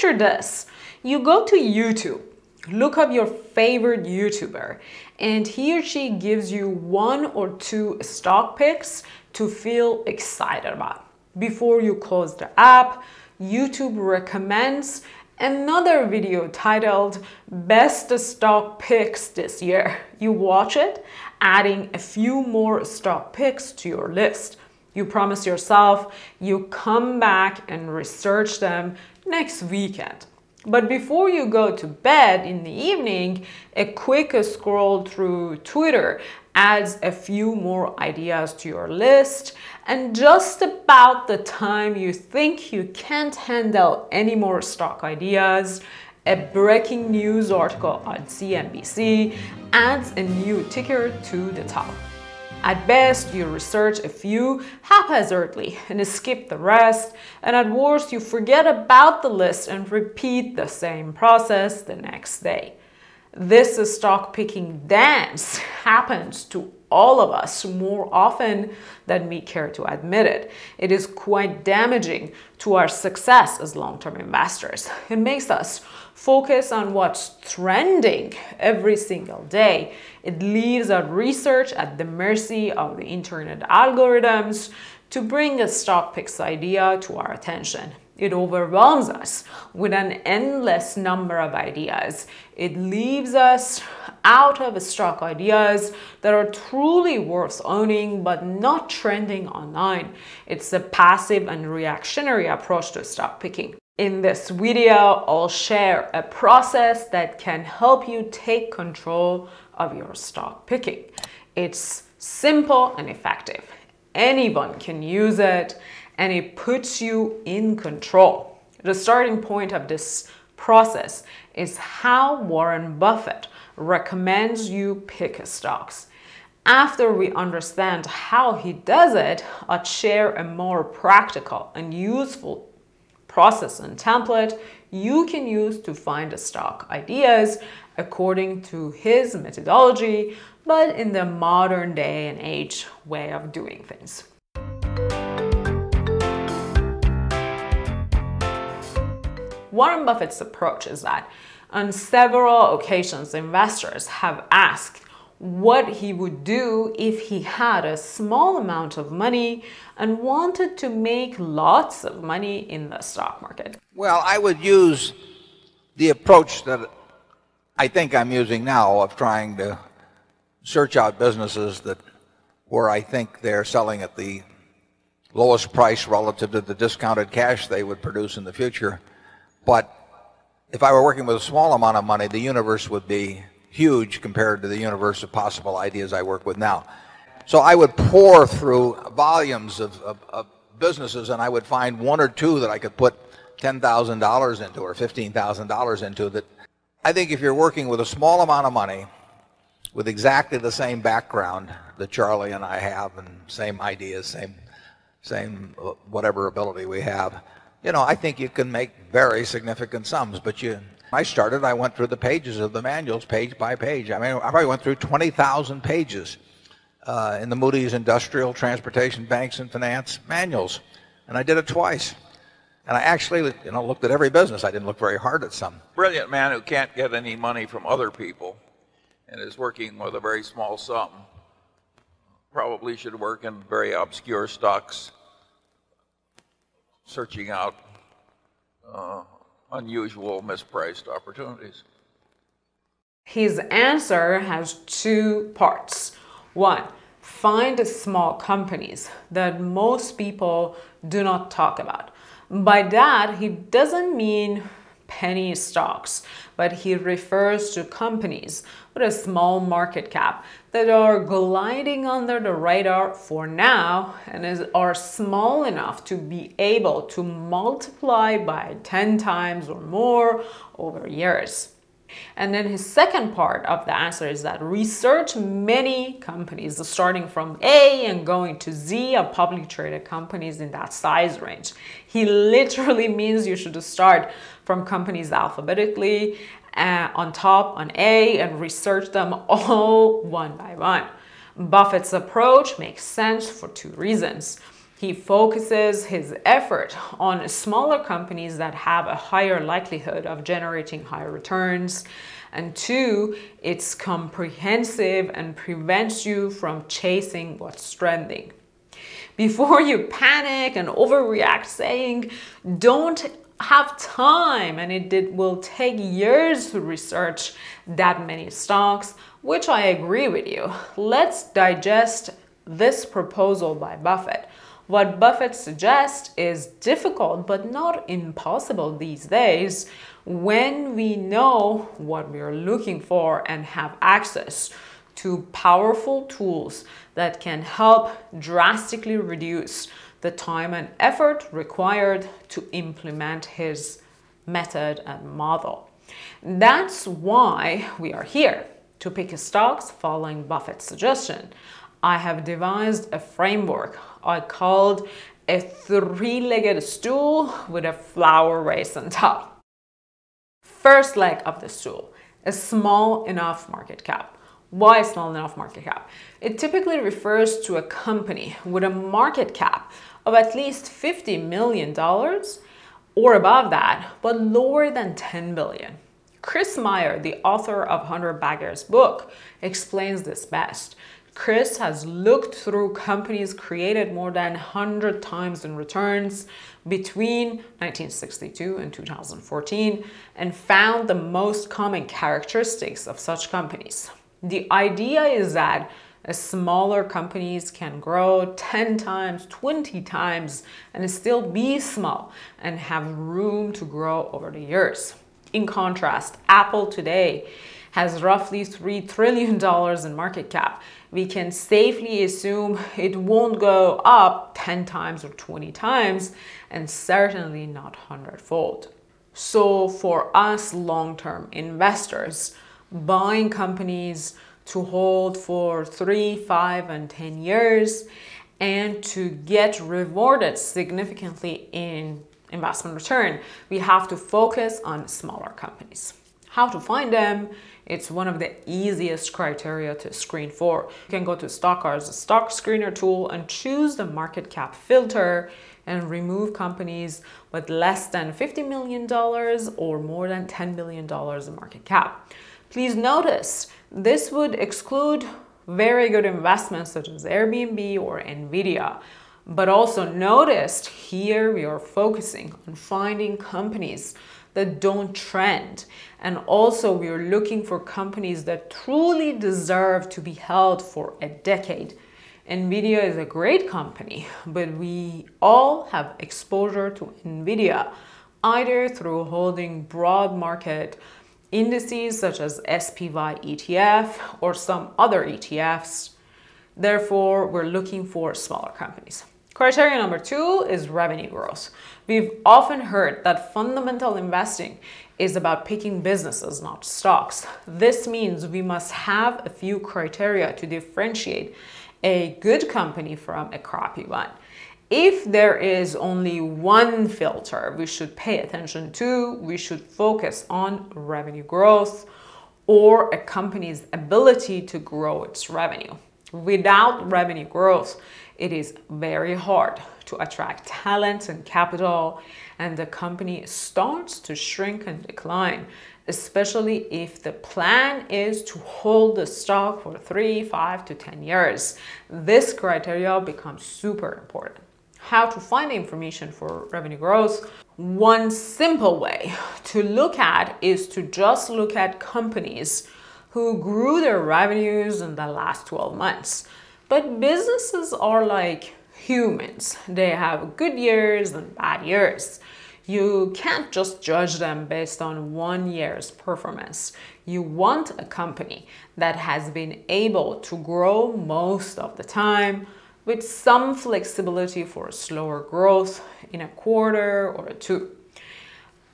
Picture this you go to YouTube, look up your favorite YouTuber, and he or she gives you one or two stock picks to feel excited about. Before you close the app, YouTube recommends another video titled Best Stock Picks This Year. You watch it, adding a few more stock picks to your list. You promise yourself you come back and research them next weekend. But before you go to bed in the evening, a quick scroll through Twitter adds a few more ideas to your list. And just about the time you think you can't handle any more stock ideas, a breaking news article on CNBC adds a new ticker to the top. At best, you research a few haphazardly and skip the rest, and at worst, you forget about the list and repeat the same process the next day. This stock picking dance happens to all of us more often than we care to admit it. It is quite damaging to our success as long term investors. It makes us focus on what's trending every single day. It leaves our research at the mercy of the internet algorithms to bring a stock picks idea to our attention. It overwhelms us with an endless number of ideas. It leaves us out of stock ideas that are truly worth owning but not trending online. It's a passive and reactionary approach to stock picking. In this video, I'll share a process that can help you take control of your stock picking. It's simple and effective. Anyone can use it and it puts you in control. The starting point of this process is how Warren Buffett recommends you pick stocks. After we understand how he does it, I'll share a more practical and useful process and template you can use to find the stock ideas according to his methodology, but in the modern day and age way of doing things. Warren Buffett's approach is that on several occasions, investors have asked what he would do if he had a small amount of money and wanted to make lots of money in the stock market. Well, I would use the approach that I think I'm using now of trying to search out businesses that where I think they're selling at the lowest price relative to the discounted cash they would produce in the future. But if I were working with a small amount of money, the universe would be huge compared to the universe of possible ideas I work with now. So I would pour through volumes of, of, of businesses and I would find one or two that I could put $10,000 into or $15,000 into that I think if you're working with a small amount of money with exactly the same background that Charlie and I have and same ideas, same, same uh, whatever ability we have, you know, I think you can make very significant sums, but you, I started, I went through the pages of the manuals page by page. I mean, I probably went through 20,000 pages uh, in the Moody's Industrial Transportation Banks and Finance manuals. And I did it twice. And I actually, you know, looked at every business. I didn't look very hard at some. Brilliant man who can't get any money from other people and is working with a very small sum. Probably should work in very obscure stocks searching out uh, unusual mispriced opportunities. His answer has two parts. One, find small companies that most people do not talk about. By that, he doesn't mean penny stocks, but he refers to companies with a small market cap that are gliding under the radar for now and is, are small enough to be able to multiply by 10 times or more over years. And then his second part of the answer is that research many companies, starting from A and going to Z of publicly traded companies in that size range. He literally means you should start from companies alphabetically uh, on top on A and research them all one by one. Buffett's approach makes sense for two reasons. He focuses his effort on smaller companies that have a higher likelihood of generating higher returns. And two, it's comprehensive and prevents you from chasing what's trending. Before you panic and overreact, saying, don't have time and it did, will take years to research that many stocks, which I agree with you. Let's digest this proposal by Buffett. What Buffett suggests is difficult but not impossible these days when we know what we are looking for and have access to powerful tools that can help drastically reduce the time and effort required to implement his method and model. That's why we are here to pick stocks following Buffett's suggestion. I have devised a framework I called a three-legged stool with a flower vase on top. First leg of the stool, a small enough market cap. Why small enough market cap? It typically refers to a company with a market cap of at least $50 million or above that, but lower than 10 billion. Chris Mayer, the author of 100 Baggers book, explains this best. Chris has looked through companies created more than 100 times in returns between 1962 and 2014 and found the most common characteristics of such companies. The idea is that smaller companies can grow 10 times, 20 times, and still be small and have room to grow over the years. In contrast, Apple today has roughly $3 trillion in market cap. We can safely assume it won't go up 10 times or 20 times, and certainly not 100 fold. So, for us long term investors, buying companies to hold for three, five, and 10 years and to get rewarded significantly in investment return, we have to focus on smaller companies. How to find them? It's one of the easiest criteria to screen for. You can go to Stock Card's stock screener tool and choose the market cap filter and remove companies with less than $50 million or more than $10 billion in market cap. Please notice this would exclude very good investments such as Airbnb or Nvidia. But also noticed here we are focusing on finding companies that don't trend. And also we are looking for companies that truly deserve to be held for a decade. Nvidia is a great company, but we all have exposure to Nvidia either through holding broad market indices such as SPY ETF or some other ETFs. Therefore, we're looking for smaller companies. Criteria number two is revenue growth. We've often heard that fundamental investing is about picking businesses, not stocks. This means we must have a few criteria to differentiate a good company from a crappy one. If there is only one filter we should pay attention to, we should focus on revenue growth or a company's ability to grow its revenue. Without revenue growth, it is very hard to attract talent and capital, and the company starts to shrink and decline, especially if the plan is to hold the stock for three, five to 10 years. This criteria becomes super important how to find information for revenue growth, one simple way to look at is to just look at companies who grew their revenues in the last 12 months. But businesses are like humans, they have good years and bad years. You can't just judge them based on one year's performance. You want a company that has been able to grow most of the time with some flexibility for slower growth in a quarter or two.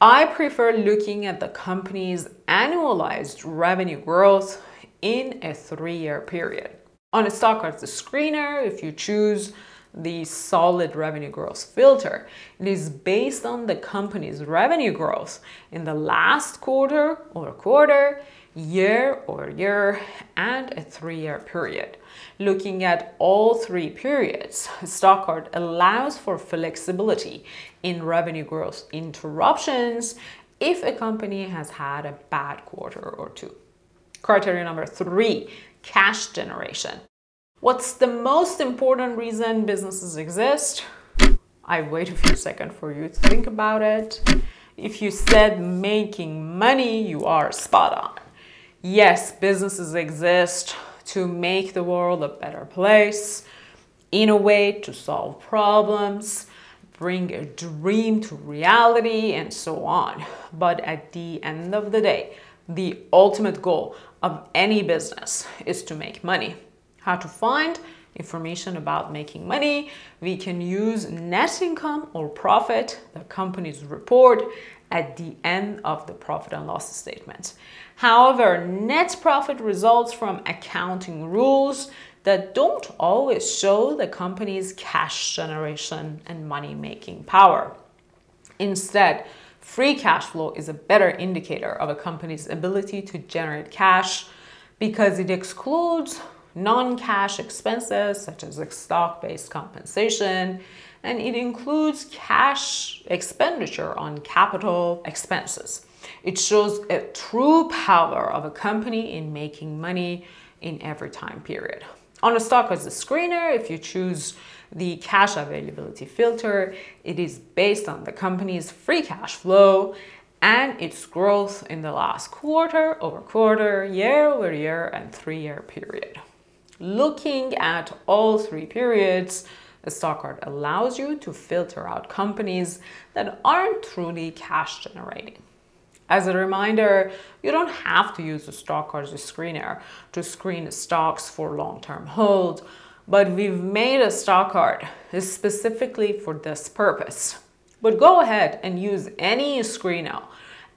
I prefer looking at the company's annualized revenue growth in a three year period. On a Stock Card's screener, if you choose the solid revenue growth filter, it is based on the company's revenue growth in the last quarter or quarter, year over year and a three year period. Looking at all three periods, Stock Card allows for flexibility in revenue growth interruptions if a company has had a bad quarter or two. Criteria number three cash generation. What's the most important reason businesses exist? I wait a few seconds for you to think about it. If you said making money, you are spot on. Yes, businesses exist to make the world a better place, innovate to solve problems, bring a dream to reality, and so on. But at the end of the day, the ultimate goal of any business is to make money. How to find information about making money? We can use net income or profit, the company's report, at the end of the profit and loss statement. However, net profit results from accounting rules that don't always show the company's cash generation and money making power. Instead, free cash flow is a better indicator of a company's ability to generate cash because it excludes non cash expenses such as stock based compensation and it includes cash expenditure on capital expenses. It shows a true power of a company in making money in every time period. On a stock as a screener, if you choose the cash availability filter, it is based on the company's free cash flow and its growth in the last quarter over quarter, year over year, and three year period. Looking at all three periods, the Stock Card allows you to filter out companies that aren't truly cash generating. As a reminder, you don't have to use the Stock Card as a screener to screen stocks for long term hold, but we've made a Stock Card specifically for this purpose. But go ahead and use any screener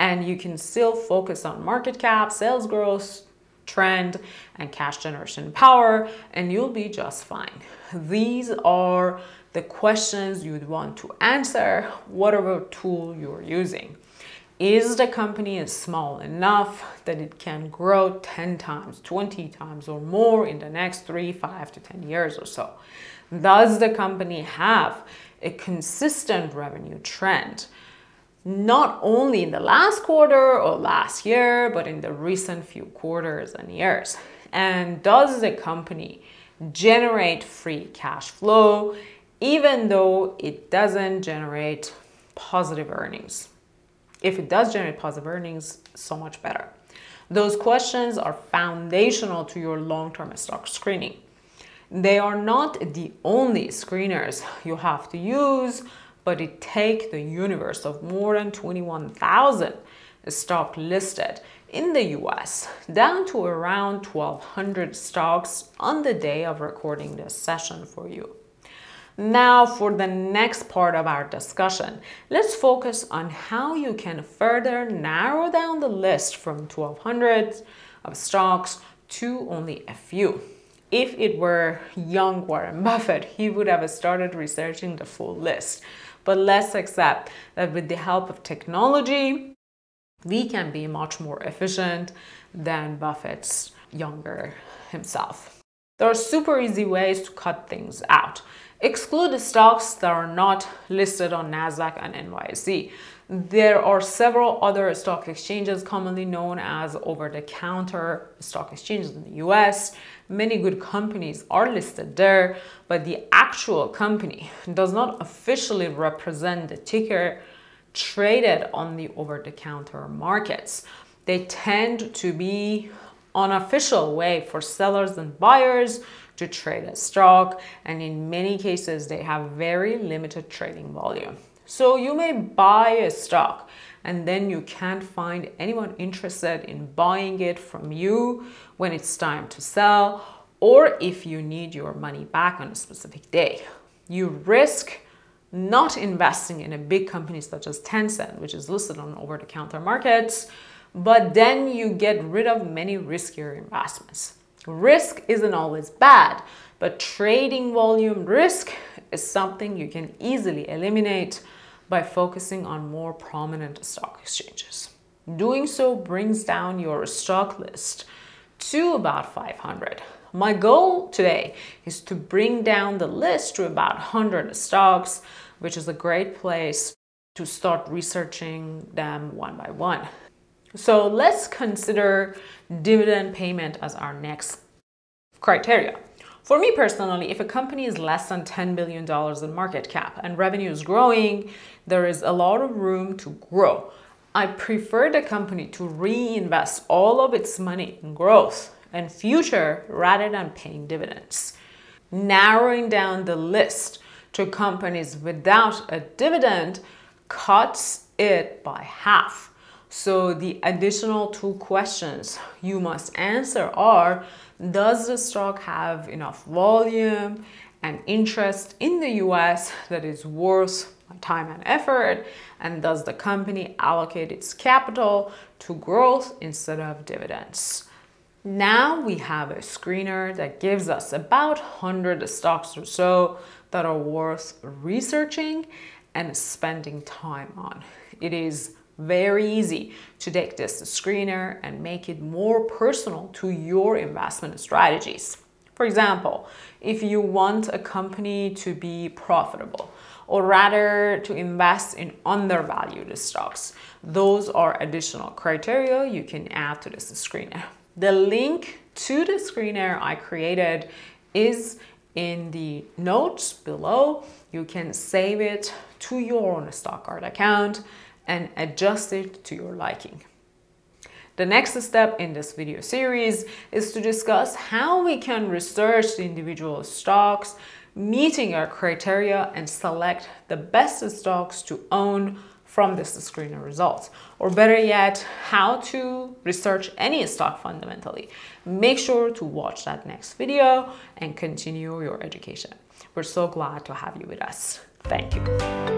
and you can still focus on market cap, sales growth, trend, and cash generation power, and you'll be just fine. These are the questions you'd want to answer, whatever tool you're using. Is the company small enough that it can grow 10 times, 20 times, or more in the next three, five to 10 years or so? Does the company have a consistent revenue trend? Not only in the last quarter or last year, but in the recent few quarters and years. And does the company generate free cash flow even though it doesn't generate positive earnings? If it does generate positive earnings, so much better. Those questions are foundational to your long term stock screening. They are not the only screeners you have to use, but it take the universe of more than 21,000 stock listed in the US down to around 1200 stocks on the day of recording this session for you. Now, for the next part of our discussion, let's focus on how you can further narrow down the list from 1200 of stocks to only a few. If it were young Warren Buffett, he would have started researching the full list. But let's accept that with the help of technology, we can be much more efficient than Buffett's younger himself. There are super easy ways to cut things out. Exclude the stocks that are not listed on NASDAQ and NYSE. There are several other stock exchanges commonly known as over the counter stock exchanges in the US. Many good companies are listed there, but the actual company does not officially represent the ticker traded on the over the counter markets. They tend to be an unofficial way for sellers and buyers to trade a stock, and in many cases, they have very limited trading volume. So you may buy a stock and then you can't find anyone interested in buying it from you when it's time to sell, or if you need your money back on a specific day. You risk not investing in a big company such as Tencent, which is listed on over the counter markets, but then you get rid of many riskier investments. Risk isn't always bad, but trading volume risk is something you can easily eliminate by focusing on more prominent stock exchanges. Doing so brings down your stock list to about 500. My goal today is to bring down the list to about 100 stocks, which is a great place to start researching them one by one. So let's consider dividend payment as our next criteria. For me personally, if a company is less than $10 billion in market cap and revenue is growing, there is a lot of room to grow. I prefer the company to reinvest all of its money in growth and future rather than paying dividends. Narrowing down the list to companies without a dividend cuts it by half. So the additional two questions you must answer are does the stock have enough volume and interest in the US that is worth my time and effort? And does the company allocate its capital to growth instead of dividends? Now we have a screener that gives us about 100 stocks or so that are worth researching and spending time on. It is very easy to take this screener and make it more personal to your investment strategies. For example, if you want a company to be profitable, or rather to invest in undervalued stocks, those are additional criteria you can add to this screener. The link to the screener I created is in the notes below. You can save it to your own StockCard account and adjust it to your liking. The next step in this video series is to discuss how we can research the individual stocks, meeting our criteria and select the best stocks to own from this screener results. Or better yet, how to research any stock fundamentally. Make sure to watch that next video and continue your education. We're so glad to have you with us. Thank you.